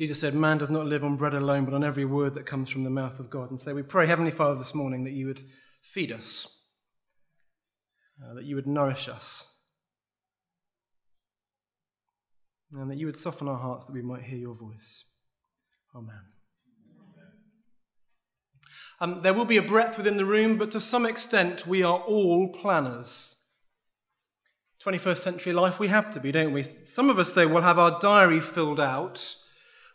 Jesus said, Man does not live on bread alone, but on every word that comes from the mouth of God. And so we pray, Heavenly Father, this morning that you would feed us, uh, that you would nourish us, and that you would soften our hearts that we might hear your voice. Amen. Um, there will be a breadth within the room, but to some extent, we are all planners. 21st century life, we have to be, don't we? Some of us, though, will have our diary filled out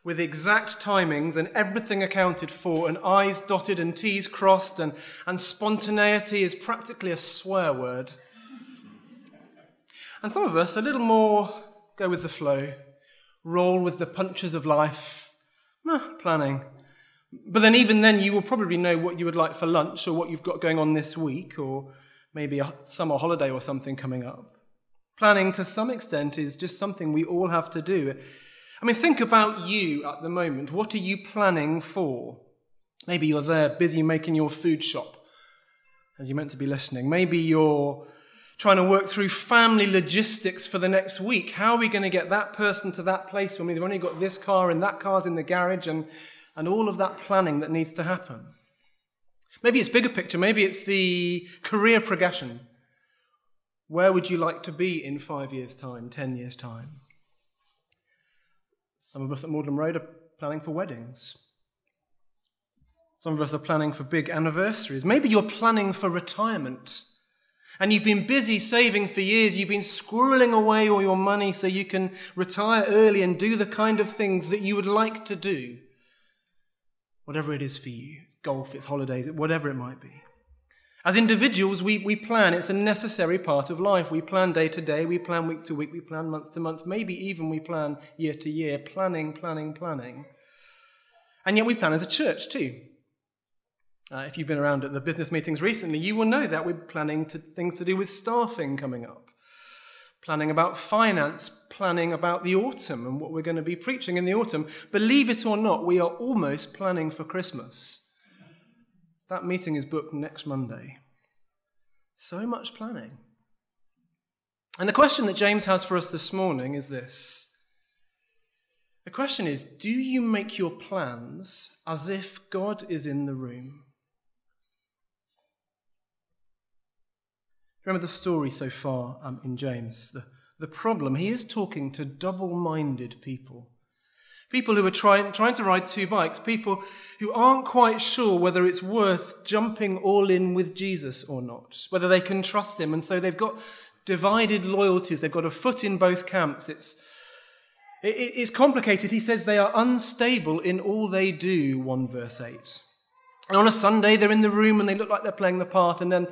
with exact timings and everything accounted for, and I's dotted and T's crossed, and, and spontaneity is practically a swear word. And some of us, a little more go with the flow, roll with the punches of life, eh, planning. But then, even then, you will probably know what you would like for lunch or what you've got going on this week, or maybe a summer holiday or something coming up. Planning, to some extent, is just something we all have to do. I mean, think about you at the moment. What are you planning for? Maybe you're there busy making your food shop as you're meant to be listening. Maybe you're trying to work through family logistics for the next week. How are we going to get that person to that place when we've only got this car and that car's in the garage and, and all of that planning that needs to happen? Maybe it's bigger picture. Maybe it's the career progression. Where would you like to be in five years' time, ten years' time? Some of us at Magdalen Road are planning for weddings. Some of us are planning for big anniversaries. Maybe you're planning for retirement. And you've been busy saving for years. You've been squirreling away all your money so you can retire early and do the kind of things that you would like to do. Whatever it is for you golf, it's holidays, whatever it might be. As individuals, we, we plan. It's a necessary part of life. We plan day to day, we plan week to week, we plan month to month, maybe even we plan year to year. Planning, planning, planning. And yet we plan as a church too. Uh, if you've been around at the business meetings recently, you will know that we're planning to, things to do with staffing coming up, planning about finance, planning about the autumn and what we're going to be preaching in the autumn. Believe it or not, we are almost planning for Christmas. That meeting is booked next Monday. So much planning. And the question that James has for us this morning is this. The question is Do you make your plans as if God is in the room? Remember the story so far um, in James? The, the problem, he is talking to double minded people. People who are trying, trying to ride two bikes, people who aren't quite sure whether it's worth jumping all in with Jesus or not, whether they can trust him. And so they've got divided loyalties, they've got a foot in both camps. It's, it, it's complicated. He says they are unstable in all they do, 1 verse 8. And on a Sunday, they're in the room and they look like they're playing the part, and then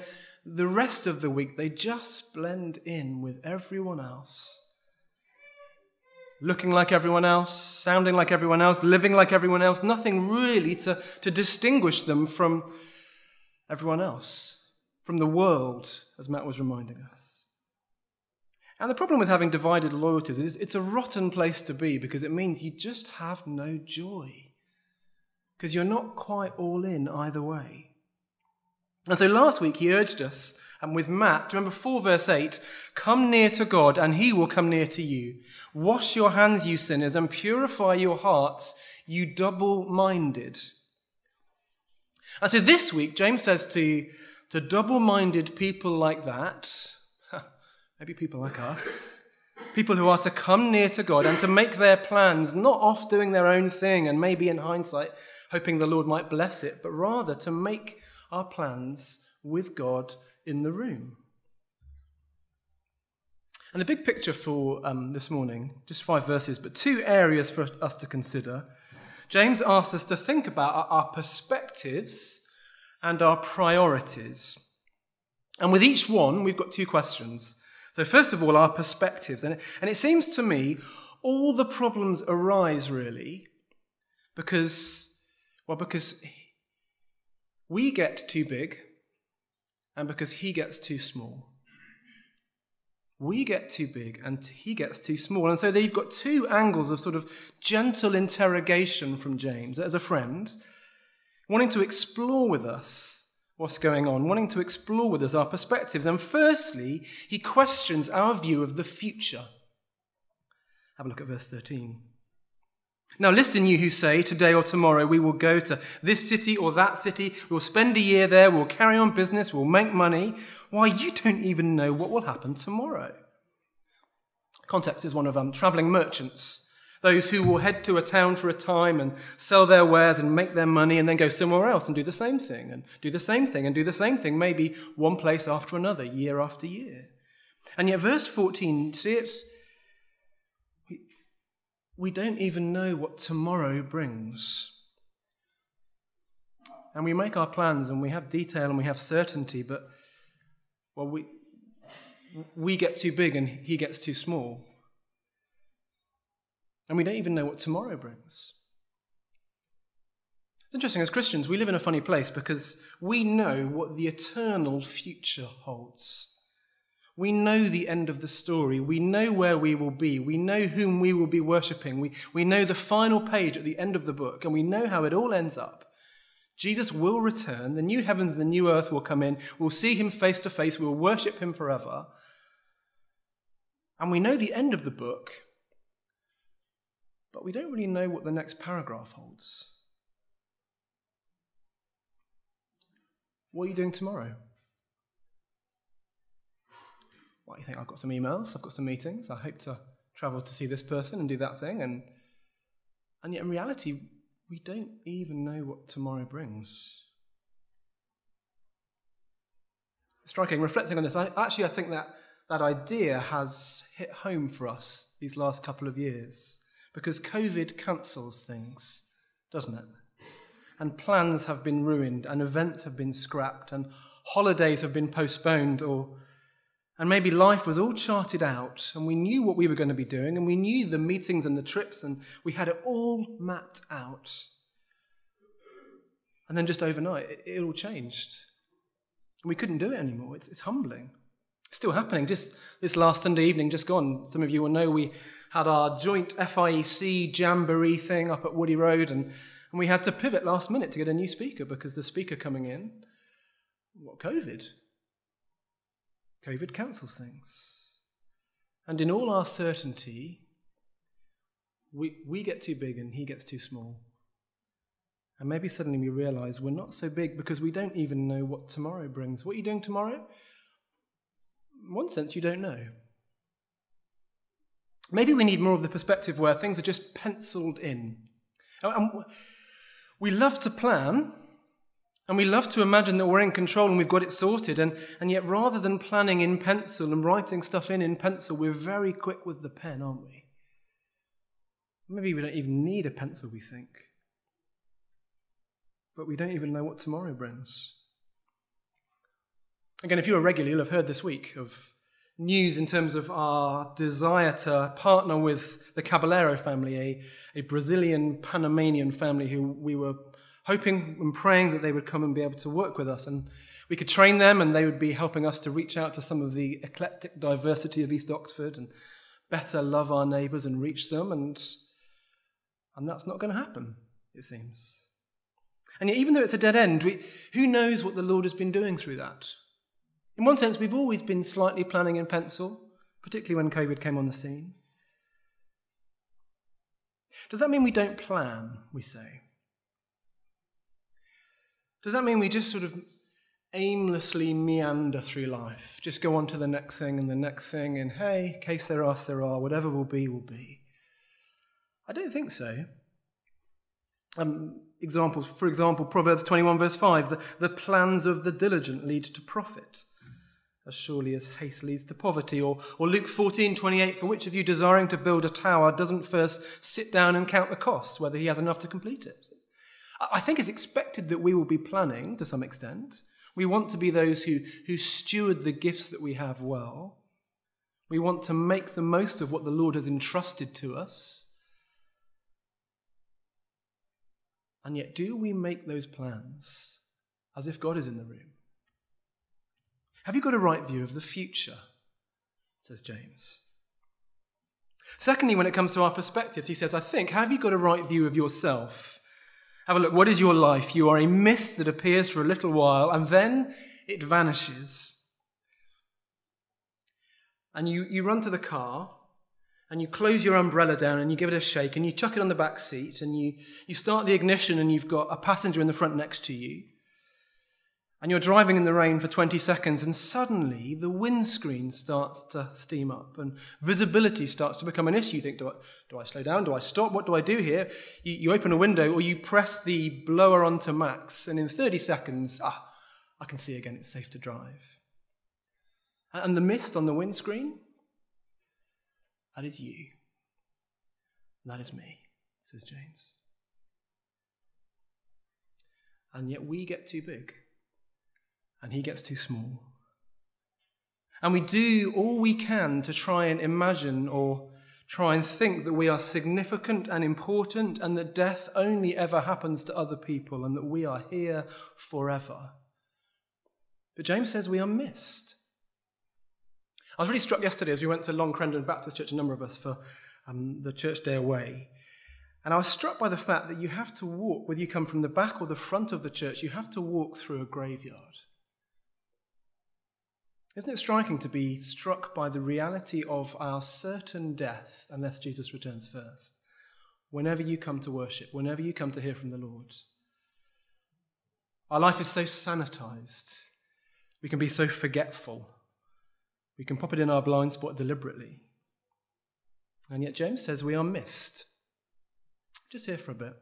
the rest of the week, they just blend in with everyone else. Looking like everyone else, sounding like everyone else, living like everyone else, nothing really to, to distinguish them from everyone else, from the world, as Matt was reminding us. And the problem with having divided loyalties is it's a rotten place to be because it means you just have no joy. Because you're not quite all in either way. And so last week he urged us, and with Matt, remember 4 verse 8, come near to God and he will come near to you. Wash your hands, you sinners, and purify your hearts, you double minded. And so this week, James says to, to double minded people like that, maybe people like us, people who are to come near to God and to make their plans, not off doing their own thing and maybe in hindsight hoping the Lord might bless it, but rather to make our plans with God in the room. And the big picture for um, this morning, just five verses, but two areas for us to consider. James asks us to think about our, perspectives and our priorities. And with each one, we've got two questions. So, first of all, our perspectives. And, and it seems to me all the problems arise really because, well, because we get too big and because he gets too small. We get too big and he gets too small. And so there you've got two angles of sort of gentle interrogation from James as a friend, wanting to explore with us what's going on, wanting to explore with us our perspectives. And firstly, he questions our view of the future. Have a look at verse 13. Now, listen, you who say, today or tomorrow we will go to this city or that city, we'll spend a year there, we'll carry on business, we'll make money. Why, you don't even know what will happen tomorrow. Context is one of um, traveling merchants, those who will head to a town for a time and sell their wares and make their money and then go somewhere else and do the same thing and do the same thing and do the same thing, maybe one place after another, year after year. And yet, verse 14, see, it's we don't even know what tomorrow brings. And we make our plans and we have detail and we have certainty, but, well, we, we get too big and he gets too small. And we don't even know what tomorrow brings. It's interesting, as Christians, we live in a funny place because we know what the eternal future holds. We know the end of the story. We know where we will be. We know whom we will be worshipping. We, we know the final page at the end of the book, and we know how it all ends up. Jesus will return. The new heavens and the new earth will come in. We'll see him face to face. We'll worship him forever. And we know the end of the book, but we don't really know what the next paragraph holds. What are you doing tomorrow? What, you think I've got some emails, I've got some meetings, I hope to travel to see this person and do that thing. And, and yet, in reality, we don't even know what tomorrow brings. Striking, reflecting on this, I, actually, I think that that idea has hit home for us these last couple of years because COVID cancels things, doesn't it? And plans have been ruined, and events have been scrapped, and holidays have been postponed or and maybe life was all charted out, and we knew what we were going to be doing, and we knew the meetings and the trips, and we had it all mapped out. And then just overnight, it, it all changed. And we couldn't do it anymore. It's, it's humbling. It's still happening. Just this last Sunday evening, just gone, some of you will know we had our joint FIEC jamboree thing up at Woody Road, and, and we had to pivot last minute to get a new speaker because the speaker coming in, what, COVID? COVID cancels things. And in all our certainty, we, we get too big and he gets too small. And maybe suddenly we realize we're not so big because we don't even know what tomorrow brings. What are you doing tomorrow? In one sense, you don't know. Maybe we need more of the perspective where things are just penciled in. And we love to plan, and we love to imagine that we're in control and we've got it sorted. And, and yet, rather than planning in pencil and writing stuff in in pencil, we're very quick with the pen, aren't we? Maybe we don't even need a pencil, we think. But we don't even know what tomorrow brings. Again, if you're a regular, you'll have heard this week of news in terms of our desire to partner with the Caballero family, a, a Brazilian Panamanian family who we were hoping and praying that they would come and be able to work with us. And we could train them, and they would be helping us to reach out to some of the eclectic diversity of East Oxford and better love our neighbours and reach them. And, and that's not going to happen, it seems. And yet, even though it's a dead end, we, who knows what the Lord has been doing through that? In one sense, we've always been slightly planning in pencil, particularly when COVID came on the scene. Does that mean we don't plan, we say? Does that mean we just sort of aimlessly meander through life, just go on to the next thing and the next thing, and hey, que sera, sera, whatever will be, will be? I don't think so. Um, examples, for example, Proverbs 21, verse 5 the, the plans of the diligent lead to profit, as surely as haste leads to poverty. Or, or Luke 14, 28, for which of you desiring to build a tower doesn't first sit down and count the costs, whether he has enough to complete it? I think it's expected that we will be planning to some extent. We want to be those who, who steward the gifts that we have well. We want to make the most of what the Lord has entrusted to us. And yet, do we make those plans as if God is in the room? Have you got a right view of the future? Says James. Secondly, when it comes to our perspectives, he says, I think, have you got a right view of yourself? Have a look. What is your life? You are a mist that appears for a little while and then it vanishes. And you, you run to the car and you close your umbrella down and you give it a shake and you chuck it on the back seat and you, you start the ignition and you've got a passenger in the front next to you. And you're driving in the rain for 20 seconds and suddenly the windscreen starts to steam up and visibility starts to become an issue. You think, do I, do I slow down? Do I stop? What do I do here? You, you open a window or you press the blower onto max and in 30 seconds, ah, I can see again, it's safe to drive. And the mist on the windscreen, that is you. That is me, says James. And yet we get too big, and he gets too small. And we do all we can to try and imagine or try and think that we are significant and important, and that death only ever happens to other people, and that we are here forever. But James says we are mist. I was really struck yesterday as we went to Long Crendon Baptist Church, a number of us, for um, the church day away. And I was struck by the fact that you have to walk, whether you come from the back or the front of the church, you have to walk through a graveyard. Isn't it striking to be struck by the reality of our certain death unless Jesus returns first? Whenever you come to worship, whenever you come to hear from the Lord, our life is so sanitized. We can be so forgetful. We can pop it in our blind spot deliberately. And yet, James says we are mist. Just here for a bit.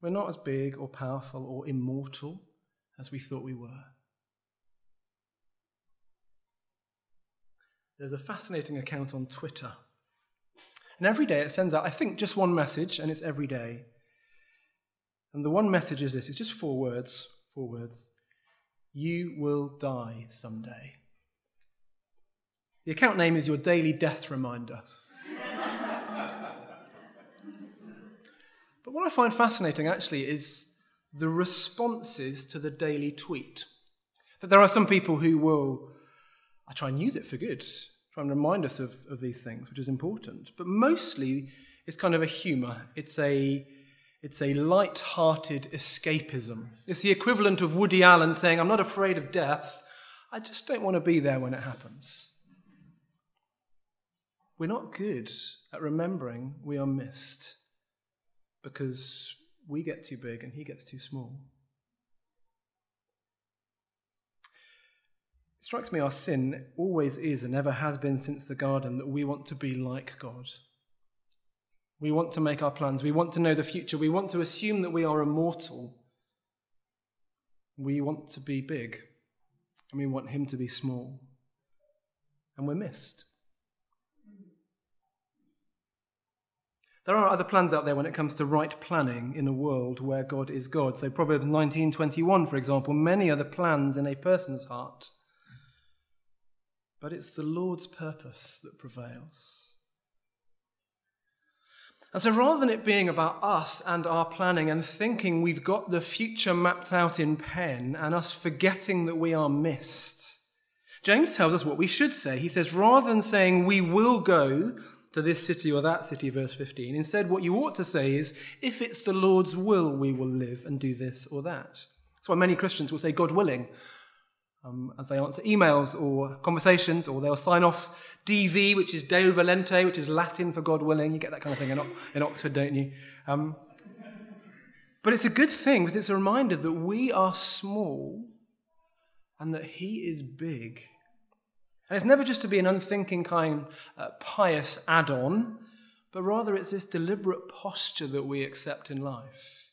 We're not as big or powerful or immortal as we thought we were. There's a fascinating account on Twitter. And every day it sends out, I think, just one message, and it's every day. And the one message is this it's just four words. Four words. You will die someday. The account name is your daily death reminder. but what I find fascinating actually is the responses to the daily tweet. That there are some people who will, I try and use it for good, try and remind us of, of these things, which is important. But mostly it's kind of a humour. It's a it's a light-hearted escapism. It's the equivalent of Woody Allen saying, I'm not afraid of death, I just don't want to be there when it happens. We're not good at remembering we are mist because we get too big and he gets too small. It strikes me our sin always is and ever has been since the garden that we want to be like God. We want to make our plans. We want to know the future. We want to assume that we are immortal. We want to be big and we want him to be small. And we're mist. There are other plans out there when it comes to right planning in a world where God is God. So Proverbs 19:21 for example, many are the plans in a person's heart. But it's the Lord's purpose that prevails. And so rather than it being about us and our planning and thinking we've got the future mapped out in pen and us forgetting that we are mist, James tells us what we should say. He says, rather than saying we will go to this city or that city, verse 15. Instead, what you ought to say is, if it's the Lord's will, we will live and do this or that. That's why many Christians will say, God willing, um, as they answer emails or conversations, or they'll sign off DV, which is Deo Volente, which is Latin for God willing. You get that kind of thing in, in Oxford, don't you? Um, but it's a good thing because it's a reminder that we are small and that He is big and it's never just to be an unthinking kind, uh, pious add on, but rather it's this deliberate posture that we accept in life.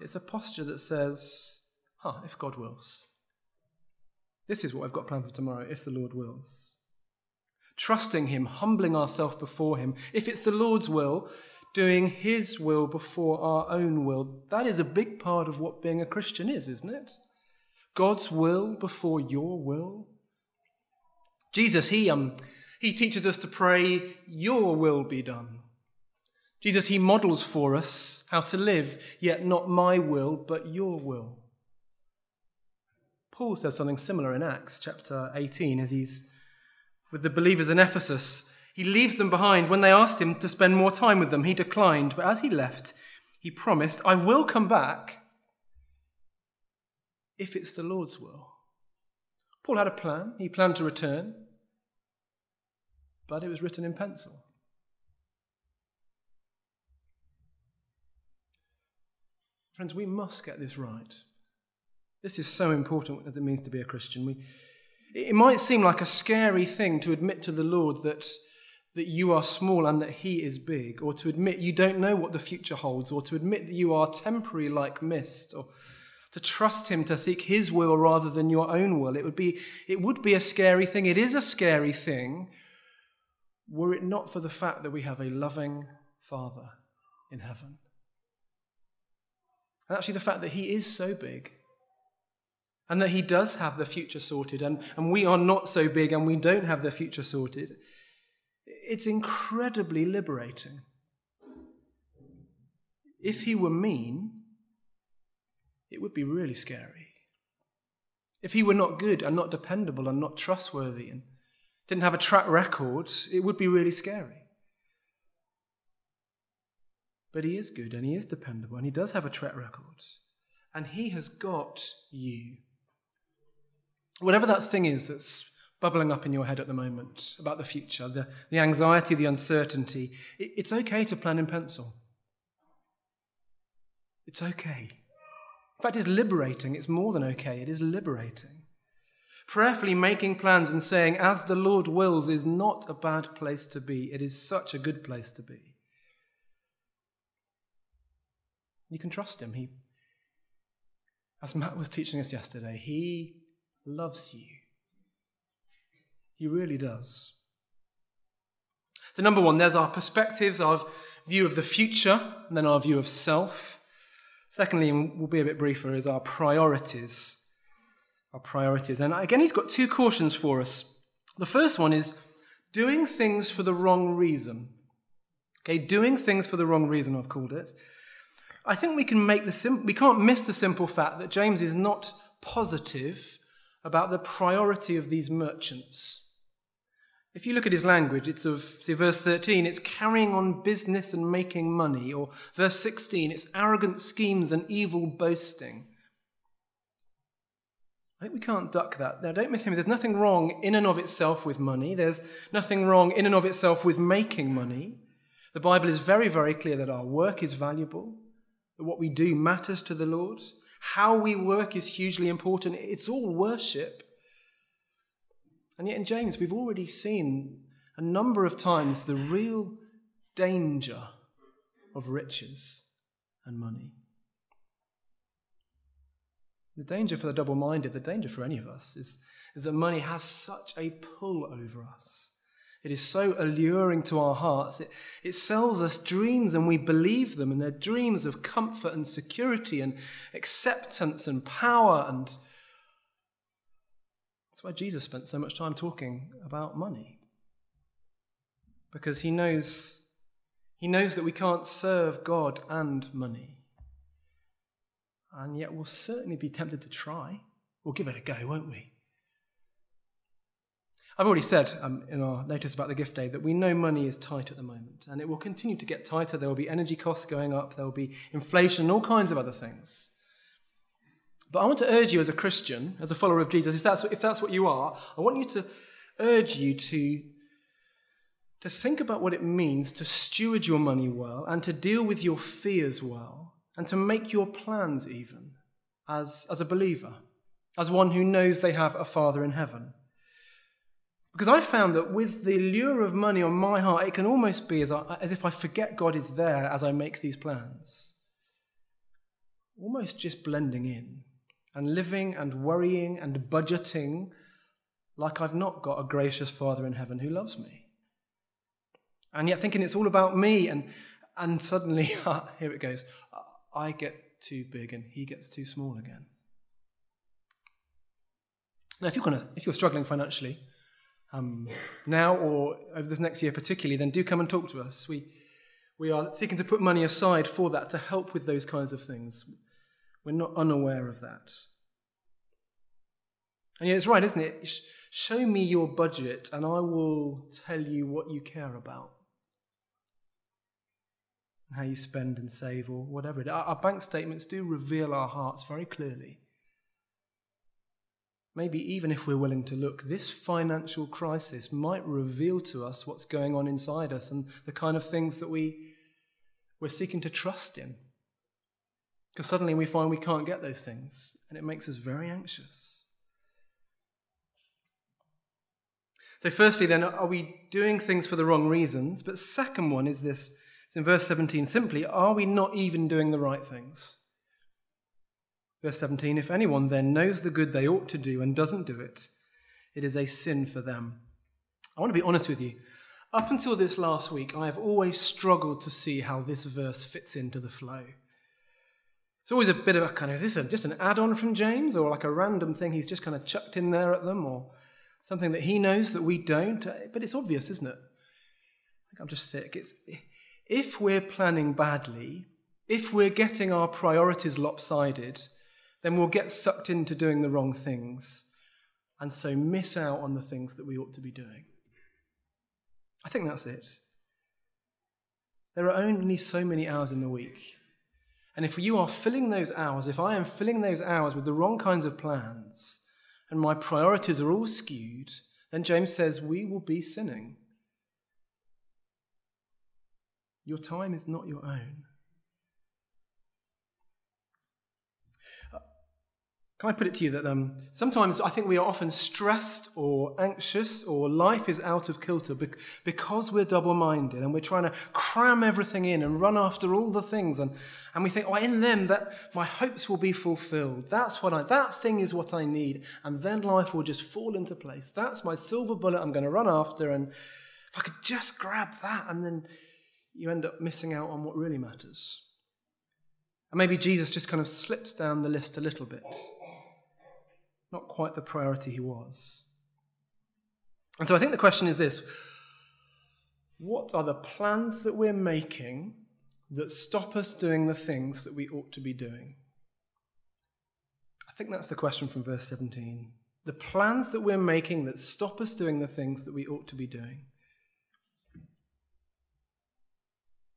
It's a posture that says, huh, if God wills. This is what I've got planned for tomorrow, if the Lord wills. Trusting Him, humbling ourselves before Him. If it's the Lord's will, doing His will before our own will. That is a big part of what being a Christian is, isn't it? God's will before your will. Jesus, he, um, he teaches us to pray, Your will be done. Jesus, he models for us how to live, yet not my will, but your will. Paul says something similar in Acts chapter 18 as he's with the believers in Ephesus. He leaves them behind. When they asked him to spend more time with them, he declined. But as he left, he promised, I will come back if it's the Lord's will. Paul had a plan. He planned to return. but it was written in pencil. Friends, we must get this right. This is so important as it means to be a Christian. We, it might seem like a scary thing to admit to the Lord that, that you are small and that He is big, or to admit you don't know what the future holds, or to admit that you are temporary like mist, or to trust Him to seek His will rather than your own will. It would be, it would be a scary thing. It is a scary thing were it not for the fact that we have a loving Father in heaven. And actually, the fact that He is so big and that He does have the future sorted, and, and we are not so big and we don't have the future sorted, it's incredibly liberating. If He were mean, it would be really scary. If He were not good and not dependable and not trustworthy and didn't have a track record, it would be really scary. But he is good and he is dependable and he does have a track record. And he has got you. Whatever that thing is that's bubbling up in your head at the moment about the future, the, the anxiety, the uncertainty, it, it's okay to plan in pencil. It's okay. In fact, it's liberating. It's more than okay, it is liberating. Prayerfully making plans and saying, as the Lord wills, is not a bad place to be. It is such a good place to be. You can trust him. He, as Matt was teaching us yesterday, he loves you. He really does. So, number one, there's our perspectives, our view of the future, and then our view of self. Secondly, and we'll be a bit briefer, is our priorities. Our priorities. And again, he's got two cautions for us. The first one is doing things for the wrong reason. Okay, doing things for the wrong reason, I've called it. I think we can make the sim- we can't miss the simple fact that James is not positive about the priority of these merchants. If you look at his language, it's of, see, verse 13, it's carrying on business and making money, or verse 16, it's arrogant schemes and evil boasting. I think we can't duck that. Now, don't miss him. There's nothing wrong in and of itself with money. There's nothing wrong in and of itself with making money. The Bible is very, very clear that our work is valuable that what we do matters to the Lord. How we work is hugely important. It's all worship. And yet, in James, we've already seen a number of times the real danger of riches and money. The danger for the double minded, the danger for any of us, is, is that money has such a pull over us it is so alluring to our hearts. It, it sells us dreams and we believe them, and they're dreams of comfort and security and acceptance and power. And that's why Jesus spent so much time talking about money. Because he knows, he knows that we can't serve God and money. And yet we'll certainly be tempted to try. We'll give it a go, won't we? I've already said um, in our notice about the gift day that we know money is tight at the moment, and it will continue to get tighter. There will be energy costs going up, there will be inflation, and all kinds of other things. But I want to urge you as a Christian, as a follower of Jesus, if that's, if that's what you are, I want you to urge you to, to think about what it means to steward your money well and to deal with your fears well and to make your plans even as, as a believer, as one who knows they have a Father in heaven. Because I found that with the lure of money on my heart, it can almost be as, I, as if I forget God is there as I make these plans. Almost just blending in and living and worrying and budgeting like I've not got a gracious Father in heaven who loves me. And yet thinking it's all about me, and, and suddenly, ah, here it goes, I get too big and he gets too small again. Now, if you're, gonna, if you're struggling financially, um, now or over this next year particularly, then do come and talk to us. We, we are seeking to put money aside for that to help with those kinds of things. We're not unaware of that. And yeah, it's right, isn't it? Show me your budget and I will tell you what you care about. How you spend and save or whatever. Our bank statements do reveal our hearts very clearly. Maybe even if we're willing to look, this financial crisis might reveal to us what's going on inside us and the kind of things that we, we're seeking to trust in. Because suddenly we find we can't get those things, and it makes us very anxious. So, firstly, then, are we doing things for the wrong reasons? But second one is this it's in verse 17 simply, are we not even doing the right things? Verse 17 If anyone then knows the good they ought to do and doesn't do it, it is a sin for them. I want to be honest with you. Up until this last week, I have always struggled to see how this verse fits into the flow. It's always a bit of a kind of, is this a, just an add on from James or like a random thing he's just kind of chucked in there at them or something that he knows that we don't? But it's obvious, isn't it? I'm just thick. It's, if we're planning badly, if we're getting our priorities lopsided, then we'll get sucked into doing the wrong things and so miss out on the things that we ought to be doing. I think that's it. There are only so many hours in the week. And if you are filling those hours, if I am filling those hours with the wrong kinds of plans, and my priorities are all skewed, then James says we will be sinning. Your time is not your own. Can I put it to you that um, sometimes I think we are often stressed or anxious or life is out of kilter because we're double minded and we're trying to cram everything in and run after all the things. And, and we think, oh, in them, that my hopes will be fulfilled. That's what I, that thing is what I need. And then life will just fall into place. That's my silver bullet I'm going to run after. And if I could just grab that, and then you end up missing out on what really matters. And maybe Jesus just kind of slips down the list a little bit not quite the priority he was. And so I think the question is this What are the plans that we're making that stop us doing the things that we ought to be doing? I think that's the question from verse 17. The plans that we're making that stop us doing the things that we ought to be doing.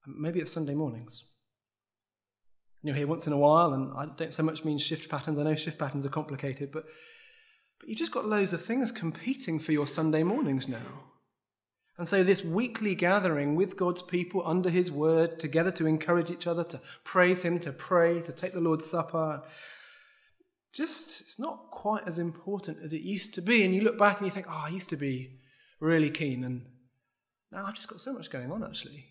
Maybe it's Sunday mornings you're here once in a while, and I don't so much mean shift patterns. I know shift patterns are complicated, but, but you've just got loads of things competing for your Sunday mornings now. And so, this weekly gathering with God's people under His word, together to encourage each other, to praise Him, to pray, to take the Lord's Supper, just it's not quite as important as it used to be. And you look back and you think, oh, I used to be really keen, and now I've just got so much going on actually.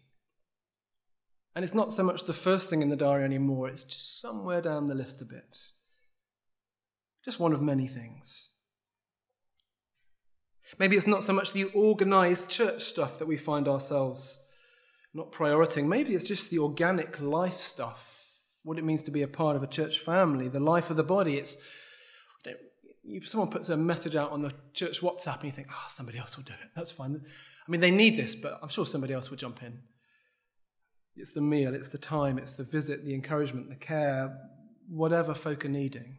And it's not so much the first thing in the diary anymore, it's just somewhere down the list a bit. Just one of many things. Maybe it's not so much the organized church stuff that we find ourselves not prioritizing. Maybe it's just the organic life stuff, what it means to be a part of a church family, the life of the body. It's someone puts a message out on the church WhatsApp and you think, oh, somebody else will do it. That's fine. I mean, they need this, but I'm sure somebody else will jump in. It's the meal, it's the time, it's the visit, the encouragement, the care, whatever folk are needing.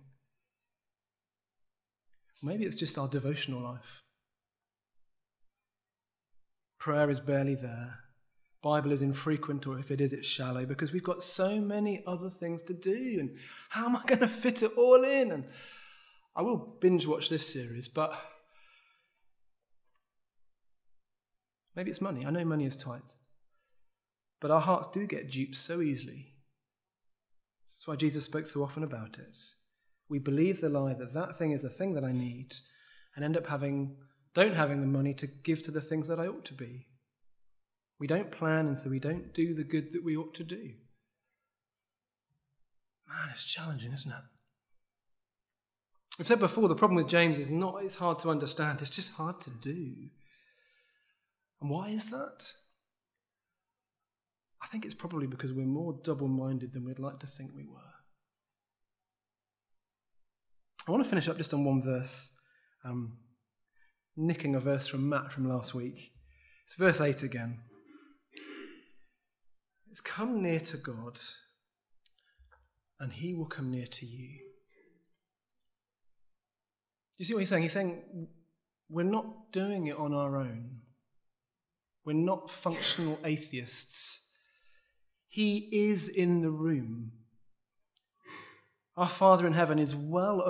Maybe it's just our devotional life. Prayer is barely there. Bible is infrequent, or if it is, it's shallow because we've got so many other things to do. And how am I going to fit it all in? And I will binge watch this series, but maybe it's money. I know money is tight. But our hearts do get duped so easily. That's why Jesus spoke so often about it. We believe the lie that that thing is the thing that I need and end up having don't having the money to give to the things that I ought to be. We don't plan and so we don't do the good that we ought to do. Man, it's challenging, isn't it? I've said before, the problem with James is not it's hard to understand, it's just hard to do. And why is that? I think it's probably because we're more double minded than we'd like to think we were. I want to finish up just on one verse, um, nicking a verse from Matt from last week. It's verse 8 again. It's come near to God, and he will come near to you. You see what he's saying? He's saying we're not doing it on our own. We're not functional atheists. He is in the room. Our Father in heaven is well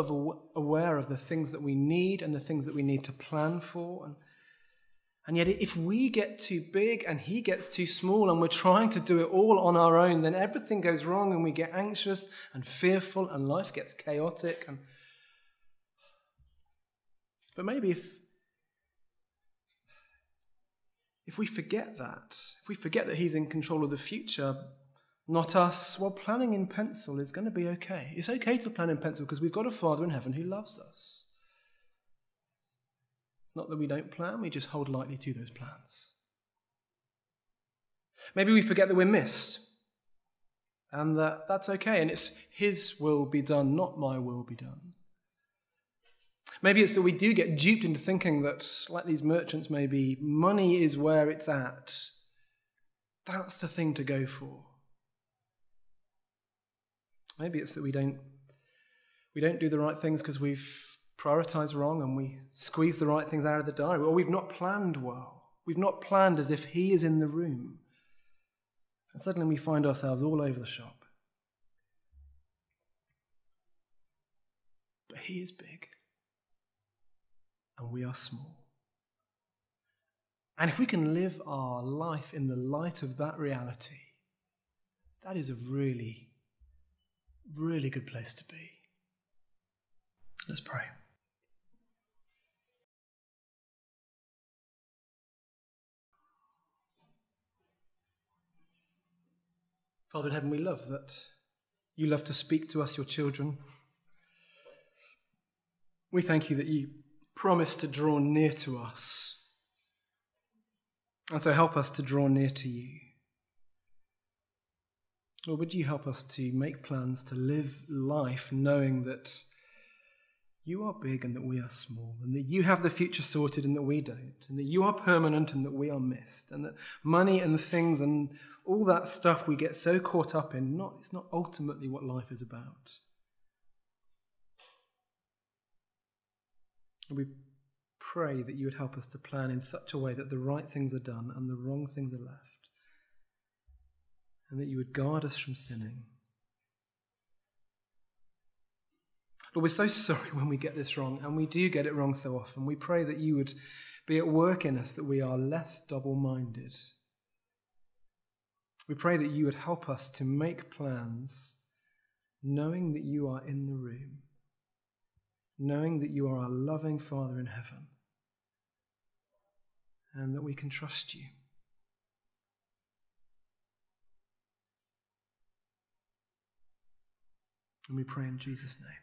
aware of the things that we need and the things that we need to plan for. And, and yet, if we get too big and He gets too small and we're trying to do it all on our own, then everything goes wrong and we get anxious and fearful and life gets chaotic. And... But maybe if, if we forget that, if we forget that He's in control of the future, not us. Well, planning in pencil is going to be okay. It's okay to plan in pencil because we've got a Father in heaven who loves us. It's not that we don't plan, we just hold lightly to those plans. Maybe we forget that we're mist and that that's okay and it's His will be done, not my will be done. Maybe it's that we do get duped into thinking that, like these merchants, maybe money is where it's at. That's the thing to go for. Maybe it's that we don't we don't do the right things because we've prioritized wrong and we squeeze the right things out of the diary, or we've not planned well. We've not planned as if He is in the room. And suddenly we find ourselves all over the shop. But He is big, and we are small. And if we can live our life in the light of that reality, that is a really really good place to be. Let's pray. Father in heaven, we love that you love to speak to us, your children. We thank you that you promise to draw near to us. And so help us to draw near to you. Or would you help us to make plans to live life knowing that you are big and that we are small, and that you have the future sorted and that we don't, and that you are permanent and that we are mist, and that money and things and all that stuff we get so caught up in, not, it's not ultimately what life is about. And we pray that you would help us to plan in such a way that the right things are done and the wrong things are left and that you would guard us from sinning. Lord, we're so sorry when we get this wrong, and we do get it wrong so often. We pray that you would be at work in us, that we are less double minded. We pray that you would help us to make plans knowing that you are in the room, knowing that you are our loving Father in heaven, and that we can trust you. And we pray in Jesus' name.